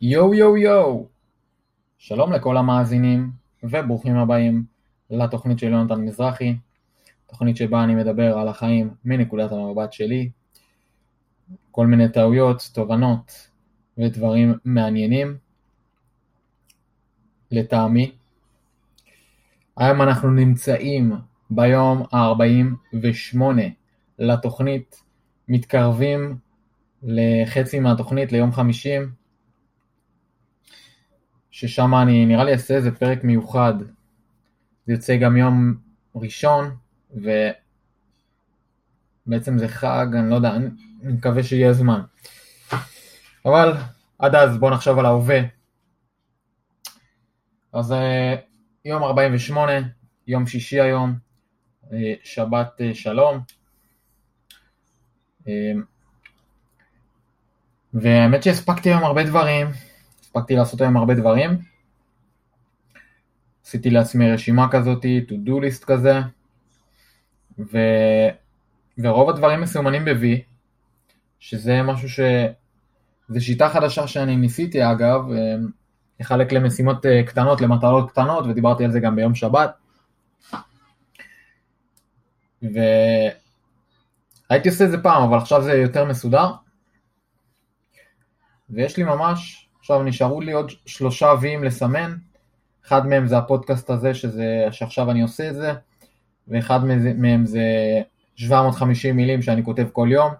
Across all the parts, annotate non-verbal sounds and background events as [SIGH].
יואו יואו יואו! שלום לכל המאזינים וברוכים הבאים לתוכנית של יונתן מזרחי, תוכנית שבה אני מדבר על החיים מנקודת המבט שלי, כל מיני טעויות, תובנות ודברים מעניינים לטעמי. היום אנחנו נמצאים ביום ה-48 לתוכנית, מתקרבים לחצי מהתוכנית ליום חמישים, ששם אני נראה לי אעשה איזה פרק מיוחד. זה יוצא גם יום ראשון, ובעצם זה חג, אני לא יודע, אני מקווה שיהיה זמן. אבל עד אז בואו נחשוב על ההווה. אז אה, יום 48, יום שישי היום, אה, שבת אה, שלום. והאמת שהספקתי היום הרבה דברים, הספקתי לעשות היום הרבה דברים. עשיתי לעצמי רשימה כזאת, to do list כזה, ו... ורוב הדברים מסומנים ב-V, שזה משהו ש... זה שיטה חדשה שאני ניסיתי אגב, לחלק למשימות אה, קטנות, למטרות קטנות, ודיברתי על זה גם ביום שבת. והייתי עושה את זה פעם, אבל עכשיו זה יותר מסודר. ויש לי ממש, עכשיו נשארו לי עוד שלושה ויים לסמן, אחד מהם זה הפודקאסט הזה, שזה, שעכשיו אני עושה את זה, ואחד מהם זה 750 מילים שאני כותב כל יום,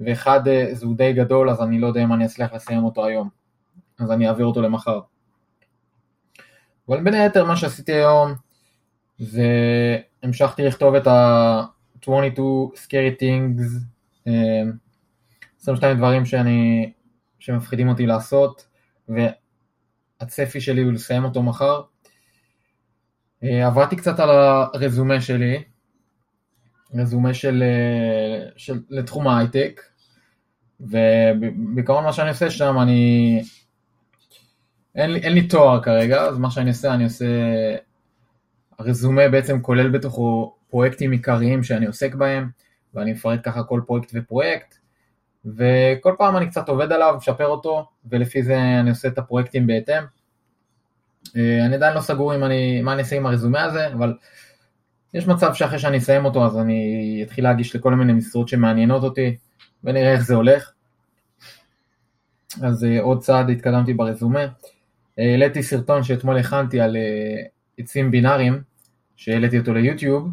ואחד אה, זה הוא די גדול, אז אני לא יודע אם אני אצליח לסיים אותו היום, אז אני אעביר אותו למחר. אבל בין היתר מה שעשיתי היום, זה המשכתי לכתוב את ה-22 scary things, 22 אה, דברים שאני שמפחידים אותי לעשות, והצפי שלי הוא לסיים אותו מחר. אה, עברתי קצת על הרזומה שלי, רזומה של, אה, של לתחום ההייטק, ובעיקרון מה שאני עושה שם, אני... אין אין לי תואר כרגע, אז מה שאני עושה, אני עושה... הרזומה בעצם כולל בתוכו פרויקטים עיקריים שאני עוסק בהם, ואני מפרט ככה כל פרויקט ופרויקט, וכל פעם אני קצת עובד עליו, משפר אותו, ולפי זה אני עושה את הפרויקטים בהתאם. אה, אני עדיין לא סגור אם אני, מה אני אעשה עם הרזומה הזה, אבל יש מצב שאחרי שאני אסיים אותו אז אני אתחיל להגיש לכל מיני משרות שמעניינות אותי, ונראה איך זה הולך. אז אה, עוד צעד התקדמתי ברזומה. אה, העליתי סרטון שאתמול הכנתי על עצים בינאריים, שהעליתי אותו ליוטיוב,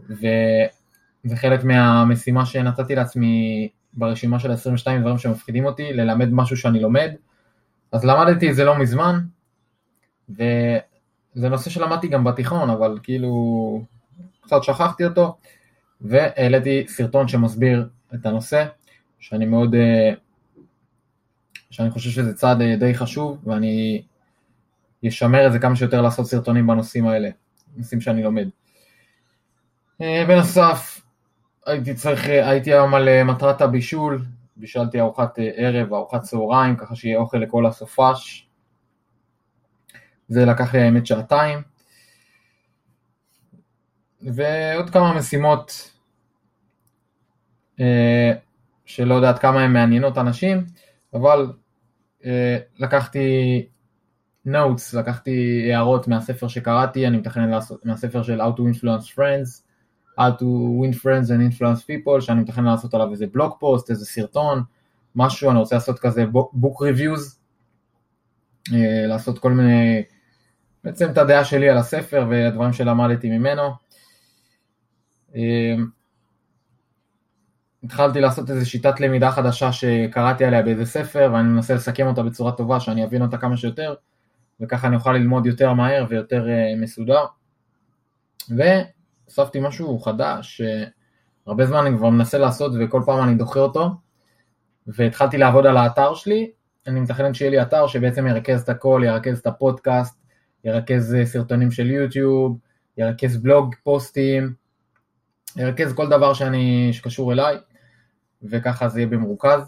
וזה חלק מהמשימה שנתתי לעצמי ברשימה של 22 דברים שמפחידים אותי, ללמד משהו שאני לומד. אז למדתי את זה לא מזמן, וזה נושא שלמדתי גם בתיכון, אבל כאילו קצת שכחתי אותו, והעליתי סרטון שמסביר את הנושא, שאני מאוד, אה, שאני חושב שזה צעד אה, די חשוב, ואני אשמר את זה כמה שיותר לעשות סרטונים בנושאים האלה, נושאים שאני לומד. אה, בנוסף, הייתי צריך, הייתי היום על אה, מטרת הבישול, בישלתי ארוחת אה, ערב, ארוחת צהריים, ככה שיהיה אוכל לכל הסופש. זה לקח לי האמת שעתיים. ועוד כמה משימות אה, שלא יודעת כמה הן מעניינות אנשים, אבל לקחתי notes, לקחתי הערות מהספר שקראתי, אני מתכנן לעשות, מהספר של How to Influence Friends, How to win friends and influence people, שאני מתכנן לעשות עליו איזה בלוג פוסט, איזה סרטון, משהו, אני רוצה לעשות כזה book reviews, אה, לעשות כל מיני, בעצם את הדעה שלי על הספר והדברים שלמדתי ממנו. אה, התחלתי לעשות איזו שיטת למידה חדשה שקראתי עליה באיזה ספר ואני מנסה לסכם אותה בצורה טובה שאני אבין אותה כמה שיותר וככה אני אוכל ללמוד יותר מהר ויותר אה, מסודר. הוספתי משהו חדש, שהרבה זמן אני כבר מנסה לעשות וכל פעם אני דוחה אותו, והתחלתי לעבוד על האתר שלי, אני מתכנן שיהיה לי אתר שבעצם ירכז את הכל, ירכז את הפודקאסט, ירכז סרטונים של יוטיוב, ירכז בלוג פוסטים, ירכז כל דבר שאני, שקשור אליי, וככה זה יהיה במרוכז.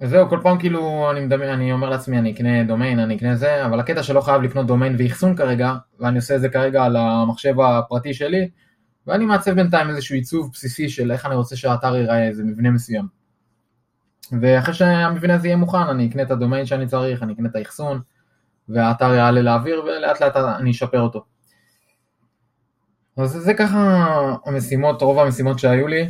וזהו, כל פעם כאילו אני מדמיין, אני אומר לעצמי אני אקנה דומיין, אני אקנה זה, אבל הקטע שלא חייב לקנות דומיין ואחסון כרגע, ואני עושה את זה כרגע על המחשב הפרטי שלי, ואני מעצב בינתיים איזשהו עיצוב בסיסי של איך אני רוצה שהאתר ייראה, איזה מבנה מסוים. ואחרי שהמבנה הזה יהיה מוכן, אני אקנה את הדומיין שאני צריך, אני אקנה את האחסון, והאתר יעלה לאוויר, ולאט לאט אני אשפר אותו. אז זה ככה המשימות, רוב המשימות שהיו לי.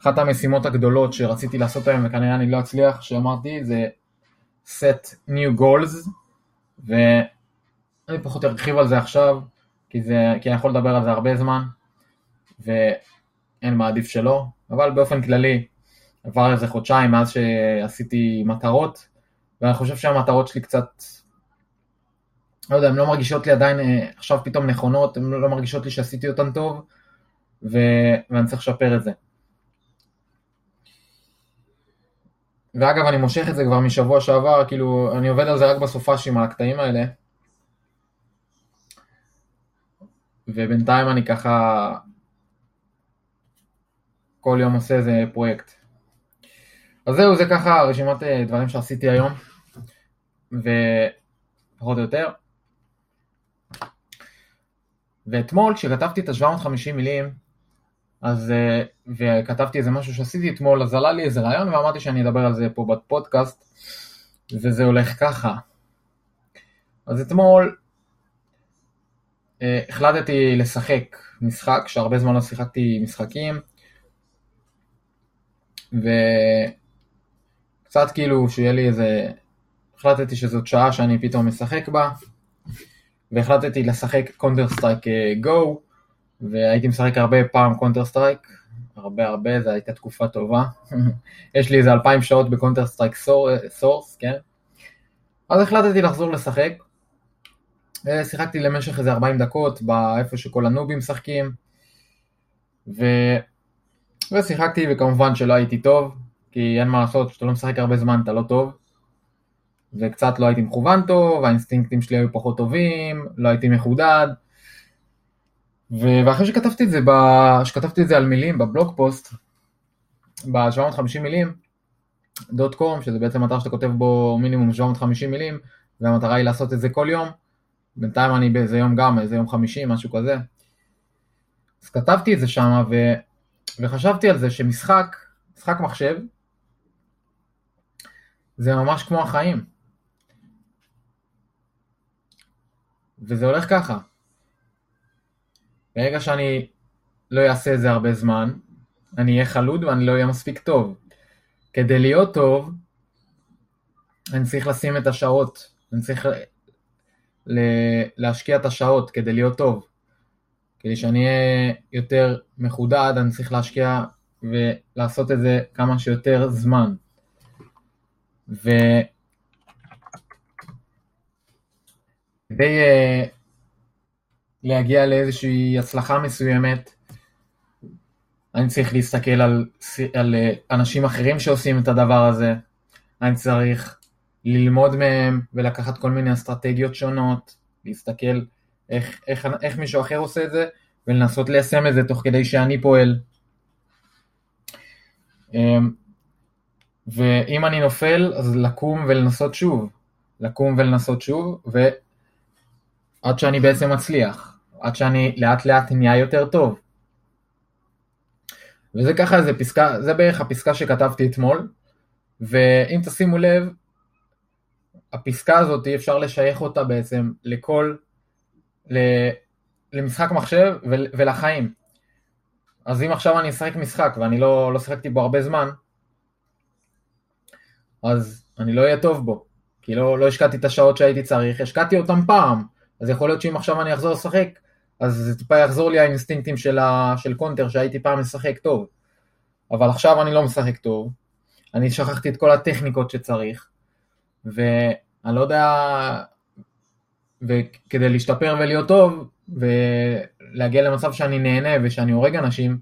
אחת המשימות הגדולות שרציתי לעשות היום וכנראה אני לא אצליח, שאמרתי, זה set new goals, ואני פחות ארחיב על זה עכשיו, כי, זה, כי אני יכול לדבר על זה הרבה זמן, ואין מעדיף שלא, אבל באופן כללי, עבר איזה חודשיים מאז שעשיתי מטרות, ואני חושב שהמטרות שלי קצת, לא יודע, הן לא מרגישות לי עדיין אה, עכשיו פתאום נכונות, הן לא מרגישות לי שעשיתי אותן טוב, ו... ואני צריך לשפר את זה. ואגב, אני מושך את זה כבר משבוע שעבר, כאילו, אני עובד על זה רק בסופאשים, על הקטעים האלה. ובינתיים אני ככה כל יום עושה איזה פרויקט. אז זהו, זה ככה רשימת אה, דברים שעשיתי היום, ופחות או יותר. ואתמול כשכתבתי את ה-750 מילים, אז, אה, וכתבתי איזה משהו שעשיתי אתמול, אז עלה לי איזה רעיון ואמרתי שאני אדבר על זה פה בפודקאסט, וזה הולך ככה. אז אתמול אה, החלטתי לשחק משחק, שהרבה זמן לא שיחקתי משחקים, וקצת כאילו שיהיה לי איזה, החלטתי שזאת שעה שאני פתאום משחק בה, והחלטתי לשחק Counter-Strike GO, והייתי משחק הרבה פעם Counter-Strike, הרבה הרבה, זו הייתה תקופה טובה. [LAUGHS] יש לי איזה אלפיים שעות ב Counter-Strike Source, כן? אז החלטתי לחזור לשחק. שיחקתי למשך איזה 40 דקות באיפה שכל הנובים משחקים. ו... ושיחקתי וכמובן שלא הייתי טוב, כי אין מה לעשות, כשאתה לא משחק הרבה זמן אתה לא טוב. וקצת לא הייתי מכוון טוב, האינסטינקטים שלי היו פחות טובים, לא הייתי מחודד. ואחרי שכתבתי את זה. שכתבתי את זה על מילים בבלוג פוסט, ב-750 מילים, דוט קום, שזה בעצם אתר שאתה כותב בו מינימום 750 מילים, והמטרה היא לעשות את זה כל יום. בינתיים אני באיזה יום גם, איזה יום חמישי, משהו כזה. אז כתבתי את זה שם, ו... וחשבתי על זה שמשחק, משחק מחשב, זה ממש כמו החיים. וזה הולך ככה. ברגע שאני לא אעשה את זה הרבה זמן, אני אהיה חלוד ואני לא אהיה מספיק טוב. כדי להיות טוב, אני צריך לשים את השעות, אני צריך להשקיע את השעות כדי להיות טוב. כדי שאני אהיה יותר מחודד, אני צריך להשקיע ולעשות את זה כמה שיותר זמן. וכדי uh, להגיע לאיזושהי הצלחה מסוימת, אני צריך להסתכל על, על אה, אנשים אחרים שעושים את הדבר הזה, אני צריך ללמוד מהם ולקחת כל מיני אסטרטגיות שונות, להסתכל איך, איך, איך מישהו אחר עושה את זה ולנסות ליישם את זה תוך כדי שאני פועל. אמ, ואם אני נופל, אז לקום ולנסות שוב. לקום ולנסות שוב, ועד שאני בעצם מצליח. עד שאני לאט לאט נהיה יותר טוב. וזה ככה, זה פסקה, זה בערך הפסקה שכתבתי אתמול, ואם תשימו לב, הפסקה הזאת אפשר לשייך אותה בעצם לכל, למשחק מחשב ולחיים. אז אם עכשיו אני אשחק משחק ואני לא, לא שיחקתי בו הרבה זמן, אז אני לא אהיה טוב בו, כי לא, לא השקעתי את השעות שהייתי צריך, השקעתי אותם פעם, אז יכול להיות שאם עכשיו אני אחזור לשחק, אז זה טיפה יחזור לי האינסטינקטים של, ה, של קונטר שהייתי פעם משחק טוב. אבל עכשיו אני לא משחק טוב, אני שכחתי את כל הטכניקות שצריך, ואני לא יודע, וכדי להשתפר ולהיות טוב, ולהגיע למצב שאני נהנה ושאני הורג אנשים,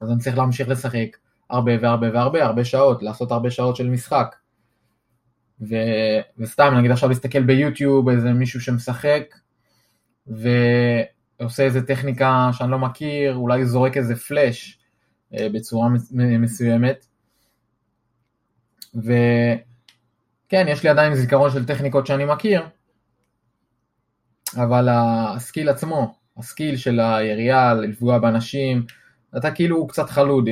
אז אני צריך להמשיך לשחק הרבה והרבה והרבה, הרבה שעות, לעשות הרבה שעות של משחק. ו... וסתם, נגיד עכשיו להסתכל ביוטיוב, איזה מישהו שמשחק, ועושה איזה טכניקה שאני לא מכיר, אולי זורק איזה פלאש אה, בצורה מסוימת. וכן, יש לי עדיין זיכרון של טכניקות שאני מכיר, אבל הסקיל עצמו, הסקיל של הירייה, לפגוע באנשים, אתה כאילו קצת חלוד,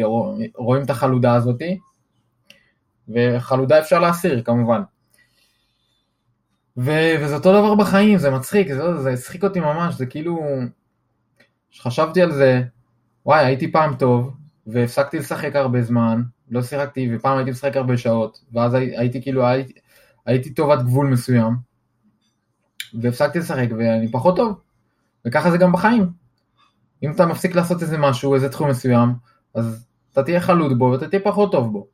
רואים את החלודה הזאתי, וחלודה אפשר להסיר כמובן. ו- וזה אותו דבר בחיים, זה מצחיק, זה, זה הצחיק אותי ממש, זה כאילו, כשחשבתי על זה, וואי, הייתי פעם טוב, והפסקתי לשחק הרבה זמן, לא שיחקתי, ופעם הייתי משחק הרבה שעות, ואז הייתי כאילו, הייתי, הייתי טוב עד גבול מסוים, והפסקתי לשחק, ואני פחות טוב, וככה זה גם בחיים. אם אתה מפסיק לעשות איזה משהו, איזה תחום מסוים, אז אתה תהיה חלוד בו ואתה תהיה פחות טוב בו.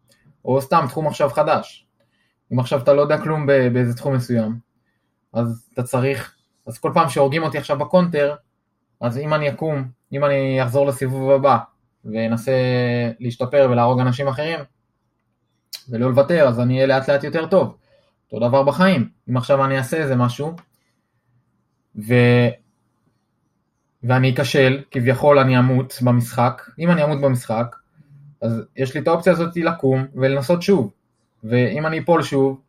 או סתם תחום עכשיו חדש. אם עכשיו אתה לא יודע כלום באיזה תחום מסוים, אז אתה צריך, אז כל פעם שהורגים אותי עכשיו בקונטר, אז אם אני אקום, אם אני אחזור לסיבוב הבא, ואנסה להשתפר ולהרוג אנשים אחרים, ולא לוותר, אז אני אהיה לאט לאט יותר טוב. אותו דבר בחיים, אם עכשיו אני אעשה איזה משהו, ו... ואני אכשל, כביכול אני אמות במשחק, אם אני אמות במשחק, אז יש לי את האופציה הזאת לקום ולנסות שוב, ואם אני אפול שוב,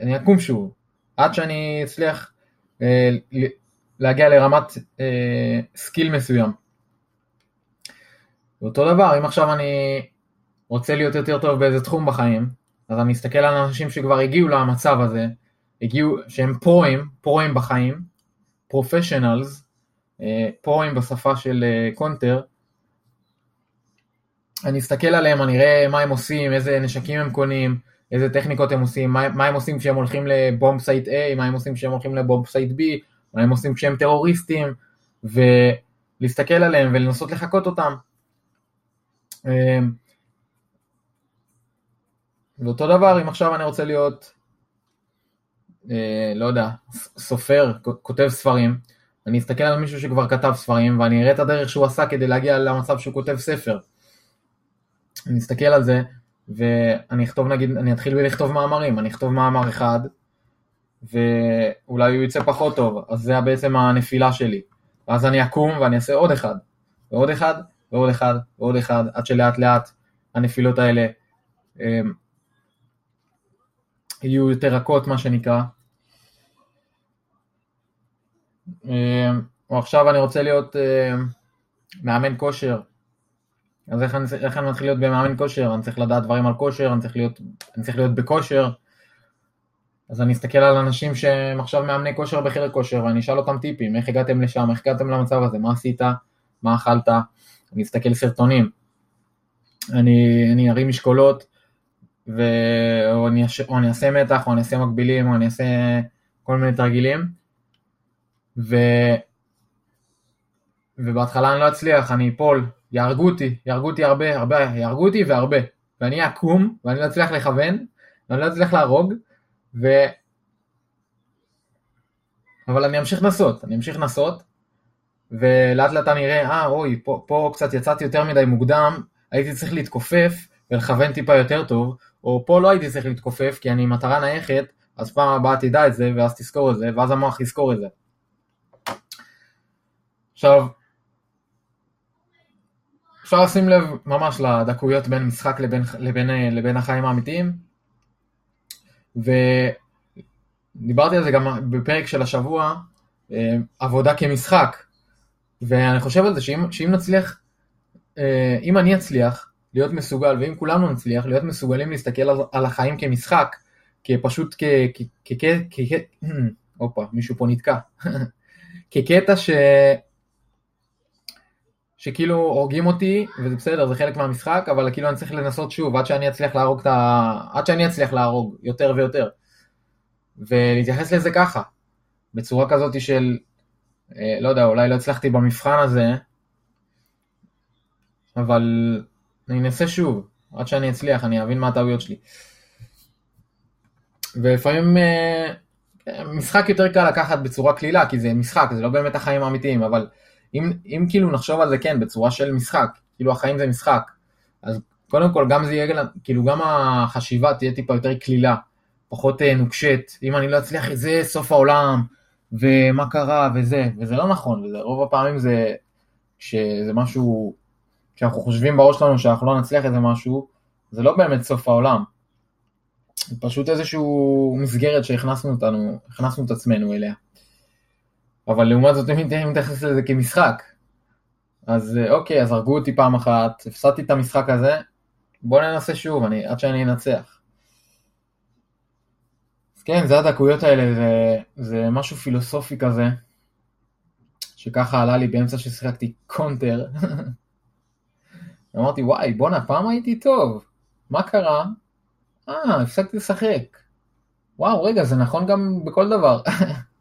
אני אקום שוב, עד שאני אצליח אה, להגיע לרמת אה, skill מסוים. ואותו דבר, אם עכשיו אני רוצה להיות יותר טוב באיזה תחום בחיים, אז אני אסתכל על אנשים שכבר הגיעו למצב הזה, הגיעו, שהם פרואים, פרואים בחיים, professionals, אה, פרואים בשפה של אה, Counter, אני אסתכל עליהם, אני אראה מה הם עושים, איזה נשקים הם קונים, איזה טכניקות הם עושים, מה, מה הם עושים כשהם הולכים ל bomb site A, מה הם עושים כשהם הולכים ל bomb site B, מה הם עושים כשהם טרוריסטים, ולהסתכל עליהם ולנסות לחקות אותם. אמ, ואותו דבר אם עכשיו אני רוצה להיות, אה, לא יודע, סופר, כותב ספרים, אני אסתכל על מישהו שכבר כתב ספרים ואני אראה את הדרך שהוא עשה כדי להגיע למצב שהוא כותב ספר. אני אסתכל על זה ואני אכתוב נגיד, אני אתחיל בלכתוב מאמרים, אני אכתוב מאמר אחד ואולי הוא יצא פחות טוב, אז זה בעצם הנפילה שלי. ואז אני אקום ואני אעשה עוד אחד, ועוד אחד, ועוד אחד, ועוד אחד, עד שלאט לאט הנפילות האלה הם, יהיו יותר רכות מה שנקרא. או עכשיו אני רוצה להיות מאמן כושר, אז איך אני, איך אני מתחיל להיות במאמן כושר? אני צריך לדעת דברים על כושר, אני צריך להיות, אני צריך להיות בכושר. אז אני אסתכל על אנשים שהם עכשיו מאמני כושר בחדר כושר, ואני אשאל אותם טיפים, איך הגעתם לשם, איך הגעתם למצב הזה, מה עשית, מה אכלת, אני אסתכל סרטונים, אני, אני ארים משקולות, ו... או, אני, או אני אעשה מתח, או אני אעשה מקבילים, או אני אעשה כל מיני תרגילים, ו... ובהתחלה אני לא אצליח, אני אפול, יהרגו אותי, יהרגו אותי הרבה, הרבה, יהרגו אותי והרבה. ואני אקום, ואני לא אצליח לכוון, ואני לא אצליח להרוג, ו... אבל אני אמשיך לנסות, אני אמשיך לנסות, ולאט לאט אני אראה, אה אוי, פה, פה קצת יצאתי יותר מדי מוקדם, הייתי צריך להתכופף ולכוון טיפה יותר טוב, או פה לא הייתי צריך להתכופף כי אני מטרה נייחת, אז פעם הבאה תדע את זה, ואז תזכור את זה, ואז המוח יזכור את זה. עכשיו, אפשר לשים לב ממש לדקויות בין משחק לבין, לבין, לבין החיים האמיתיים, ודיברתי על זה גם בפרק של השבוע, אה, עבודה כמשחק, ואני חושב על זה שאם, שאם נצליח, אה, אם אני אצליח להיות מסוגל, ואם כולנו נצליח להיות מסוגלים להסתכל על, החיים כמשחק, כפשוט. כ... כ... כ... כ... [CLEARS THROAT] הופה, מישהו פה נתקע. [LAUGHS] כקטע ש... שכאילו הורגים אותי, וזה בסדר, זה חלק מהמשחק, אבל כאילו אני צריך לנסות שוב, עד שאני אצליח להרוג את ה... עד שאני אצליח להרוג יותר ויותר. ולהתייחס לזה ככה, בצורה כזאת של, אה, לא יודע, אולי לא הצלחתי במבחן הזה, אבל אני אנסה שוב, עד שאני אצליח, אני אבין מה הטעויות שלי. ולפעמים אה, משחק יותר קל לקחת בצורה קלילה, כי זה משחק, זה לא באמת החיים האמיתיים, אבל אם, אם כאילו נחשוב על זה כן, בצורה של משחק, כאילו החיים זה משחק, אז קודם כל גם זה יהיה, כאילו גם החשיבה תהיה טיפה יותר קלילה, פחות אה, נוקשת, אם אני לא אצליח את זה סוף העולם, ומה קרה וזה, וזה לא נכון, וזה רוב הפעמים זה, כשזה משהו, כשאנחנו חושבים בראש שלנו שאנחנו לא נצליח איזה משהו, זה לא באמת סוף העולם. זה פשוט איזשהו מסגרת שהכנסנו אותנו, הכנסנו את עצמנו אליה. אבל לעומת זאת, אם מתייחס לזה כמשחק, אז אה, אוקיי, אז הרגו אותי פעם אחת, הפסדתי את המשחק הזה, בוא ננסה שוב, אני, עד שאני אנצח. אז כן, זה הדקויות האלה, זה, זה משהו פילוסופי כזה, שככה עלה לי באמצע ששיחקתי קונטר. [LAUGHS] אמרתי, וואי, בואנה, פעם הייתי טוב, מה קרה? אה, הפסקתי לשחק. וואו, רגע, זה נכון גם בכל דבר. [LAUGHS]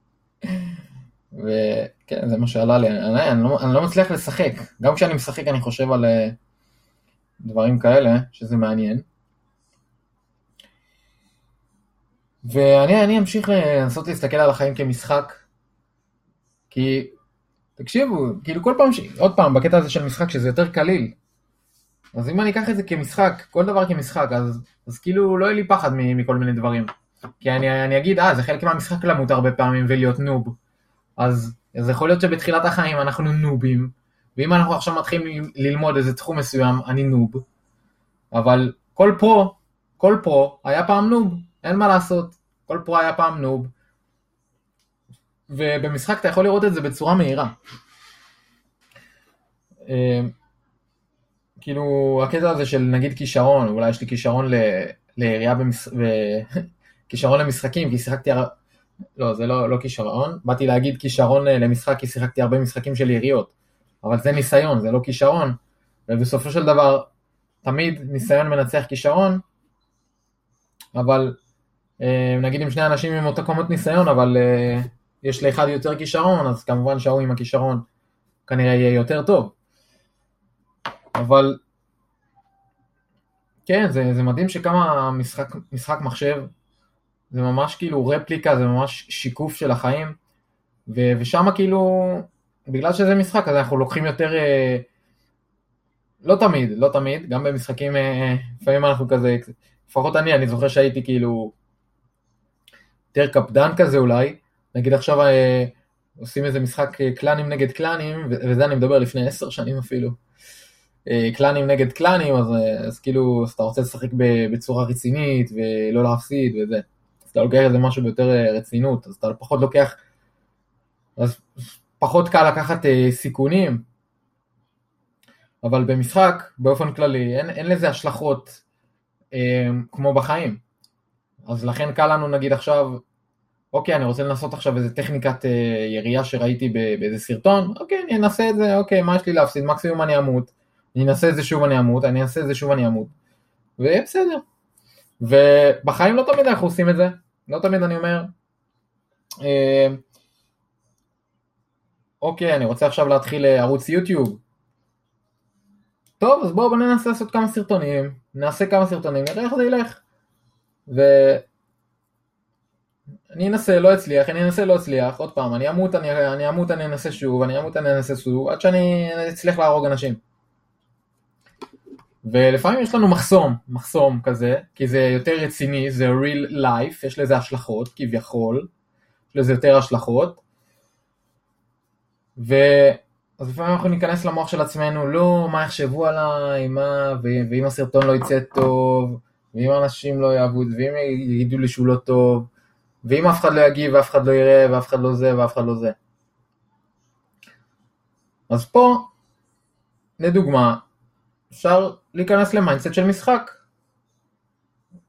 וכן, זה מה שעלה לי, אני, אני, לא, אני לא מצליח לשחק. גם כשאני משחק אני חושב על אה, דברים כאלה, שזה מעניין. ואני אמשיך לנסות להסתכל על החיים כמשחק, כי, תקשיבו, כאילו כל פעם, ש... עוד פעם, בקטע הזה של משחק, שזה יותר קליל, אז אם אני אקח את זה כמשחק, כל דבר כמשחק, אז, אז כאילו לא יהיה לי פחד מכל מיני דברים. כי אני, אני אגיד, אה, זה חלק מהמשחק למות הרבה פעמים ולהיות נוב. אז, אז יכול להיות שבתחילת החיים אנחנו נובים, ואם אנחנו עכשיו מתחילים ללמוד איזה תחום מסוים, אני נוב. אבל כל פרו, כל פרו היה פעם נוב, אין מה לעשות. כל פרו היה פעם נוב. ובמשחק אתה יכול לראות את זה בצורה מהירה. אה, כאילו הקטע הזה של נגיד כישרון, אולי יש לי כישרון לעירייה במש... ו... [LAUGHS] כישרון למשחקים, כי שיחקתי. לא זה לא, לא כישרון, באתי להגיד כישרון אה, למשחק כי שיחקתי הרבה משחקים של עיריות, אבל זה ניסיון, זה לא כישרון, ובסופו של דבר תמיד ניסיון מנצח כישרון, אבל אה, נגיד עם שני אנשים עם אותו קומות ניסיון, אבל אה, יש לאחד יותר כישרון, אז כמובן שההוא עם הכישרון כנראה יהיה יותר טוב. אבל כן, זה, זה מדהים שכמה משחק, משחק מחשב, זה ממש כאילו רפליקה, זה ממש שיקוף של החיים, ו, ושם כאילו, בגלל שזה משחק, אז אנחנו לוקחים יותר, אה, לא תמיד, לא תמיד, גם במשחקים, אה, לפעמים אנחנו כזה, לפחות אני, אני זוכר שהייתי כאילו יותר קפדן כזה אולי, נגיד עכשיו אה, עושים איזה משחק קלאנים נגד קלאנים, וזה אני מדבר לפני עשר שנים אפילו. אה, קלאנים נגד קלאנים, אז, אה, אז כאילו, אז אתה רוצה לשחק בצורה רצינית ולא להפסיד וזה. אתה לוקח איזה משהו ביותר אה, רצינות, אז אתה פחות לוקח, אז פחות קל לקחת סיכונים, אבל במשחק, באופן כללי, אין, אין לזה השלכות אה, כמו בחיים. אז לכן קל לנו נגיד עכשיו, אוקיי, אני רוצה לנסות עכשיו איזה טכניקת אה, ירייה שראיתי באיזה סרטון, אוקיי, אני אנסה את זה, אוקיי, מה יש לי להפסיד? מקסימום אני אמות. אני אנסה את זה שוב אני אמות, אני אנסה את זה שוב אני אמות, ויהיה בסדר. ובחיים לא תמיד אנחנו עושים את זה, לא תמיד אני אומר, אה, אוקיי, אני רוצה עכשיו להתחיל ערוץ יוטיוב. טוב, אז בואו בוא ננסה לעשות כמה סרטונים, נעשה כמה סרטונים, נראה איך זה ילך. ואני אנסה, לא אצליח, אני אנסה, לא אצליח, עוד פעם, אני אמות, אני, אני אמות, אני אנסה שוב, אני אמות, אני אנסה שוב, עד שאני אצליח להרוג אנשים. ולפעמים יש לנו מחסום, מחסום כזה, כי זה יותר רציני, זה real life, יש לזה השלכות כביכול, יש לזה יותר השלכות. ו... אז לפעמים אנחנו ניכנס למוח של עצמנו, לא, מה יחשבו עליי, מה, ו... ואם הסרטון לא יצא טוב, ואם אנשים לא זה, ואם יגידו לי שהוא לא טוב, ואם אף אחד לא יגיב, ואף אחד לא יראה, ואף אחד לא זה, ואף אחד לא זה. אז פה, לדוגמה, אפשר להיכנס ל mindset של משחק.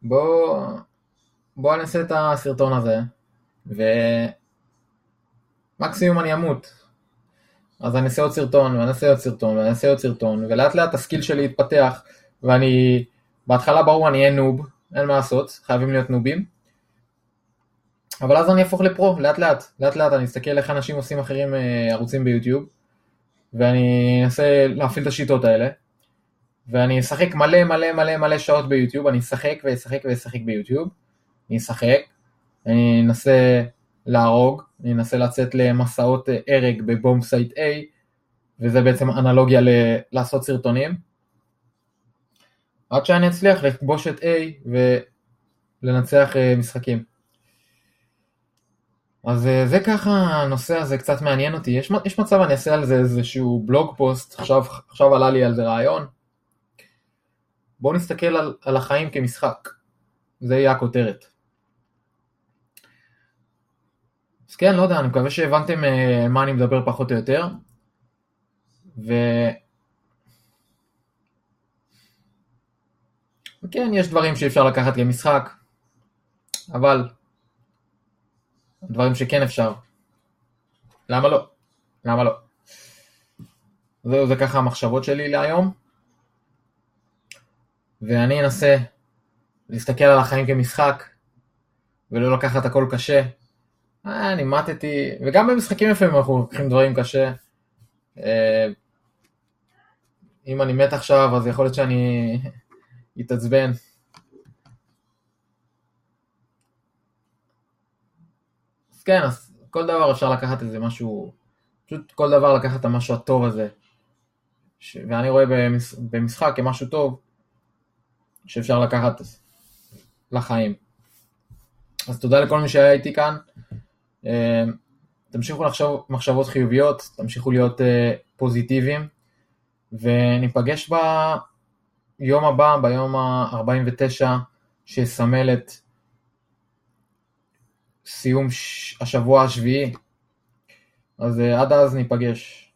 בוא, בוא נעשה את הסרטון הזה, ומקסימום אני אמות. אז אני אעשה עוד סרטון, ואני אעשה עוד סרטון, ואני אעשה עוד סרטון, ולאט לאט ה skill שלי יתפתח, ואני, בהתחלה ברור אני אהיה noob, אין מה לעשות, חייבים להיות נובים. אבל אז אני אהפוך ל pro, לאט לאט, לאט לאט אני אסתכל איך אנשים עושים אחרים אה, ערוצים ביוטיוב, ואני אנסה להפעיל את השיטות האלה, ואני אשחק מלא מלא מלא מלא שעות ביוטיוב, אני אשחק ואשחק ואשחק ביוטיוב, אני אשחק, אני אנסה להרוג, אני אנסה לצאת למסעות אה, הרג ב bomb site A, וזה בעצם אנלוגיה ל- לעשות סרטונים, עד שאני אצליח לכבוש את A ולנצח אה, משחקים. אז אה, זה ככה, הנושא הזה קצת מעניין אותי, יש, יש מצב אני אעשה על זה איזשהו בלוג פוסט, עכשיו, עכשיו עלה לי על זה רעיון, בואו נסתכל על, על החיים כמשחק, זה יהיה הכותרת. אז כן, לא יודע, אני מקווה שהבנתם uh, מה אני מדבר פחות או יותר. ו... וכן, יש דברים שאי אפשר לקחת כמשחק, אבל דברים שכן אפשר. למה לא? למה לא? זהו, זה ככה המחשבות שלי להיום. ואני אנסה להסתכל על החיים כמשחק, ולא לקחת הכל קשה. אה, אני מתתי, וגם במשחקים לפעמים אנחנו לוקחים דברים קשה. אה, אם אני מת עכשיו, אז יכול להיות שאני [LAUGHS] אתעצבן. אז כן, אז כל דבר אפשר לקחת איזה משהו, פשוט כל דבר לקחת את המשהו הטוב הזה. ש... ואני רואה במש... במשחק כמשהו טוב, שאפשר לקחת לחיים. אז תודה לכל מי שהיה איתי כאן. אה, תמשיכו לחשוב מחשבות חיוביות, תמשיכו להיות אה, פוזיטיביים, וניפגש ביום הבא, ביום ה-49, שיסמל את סיום השבוע השביעי. אז אה, עד אז ניפגש.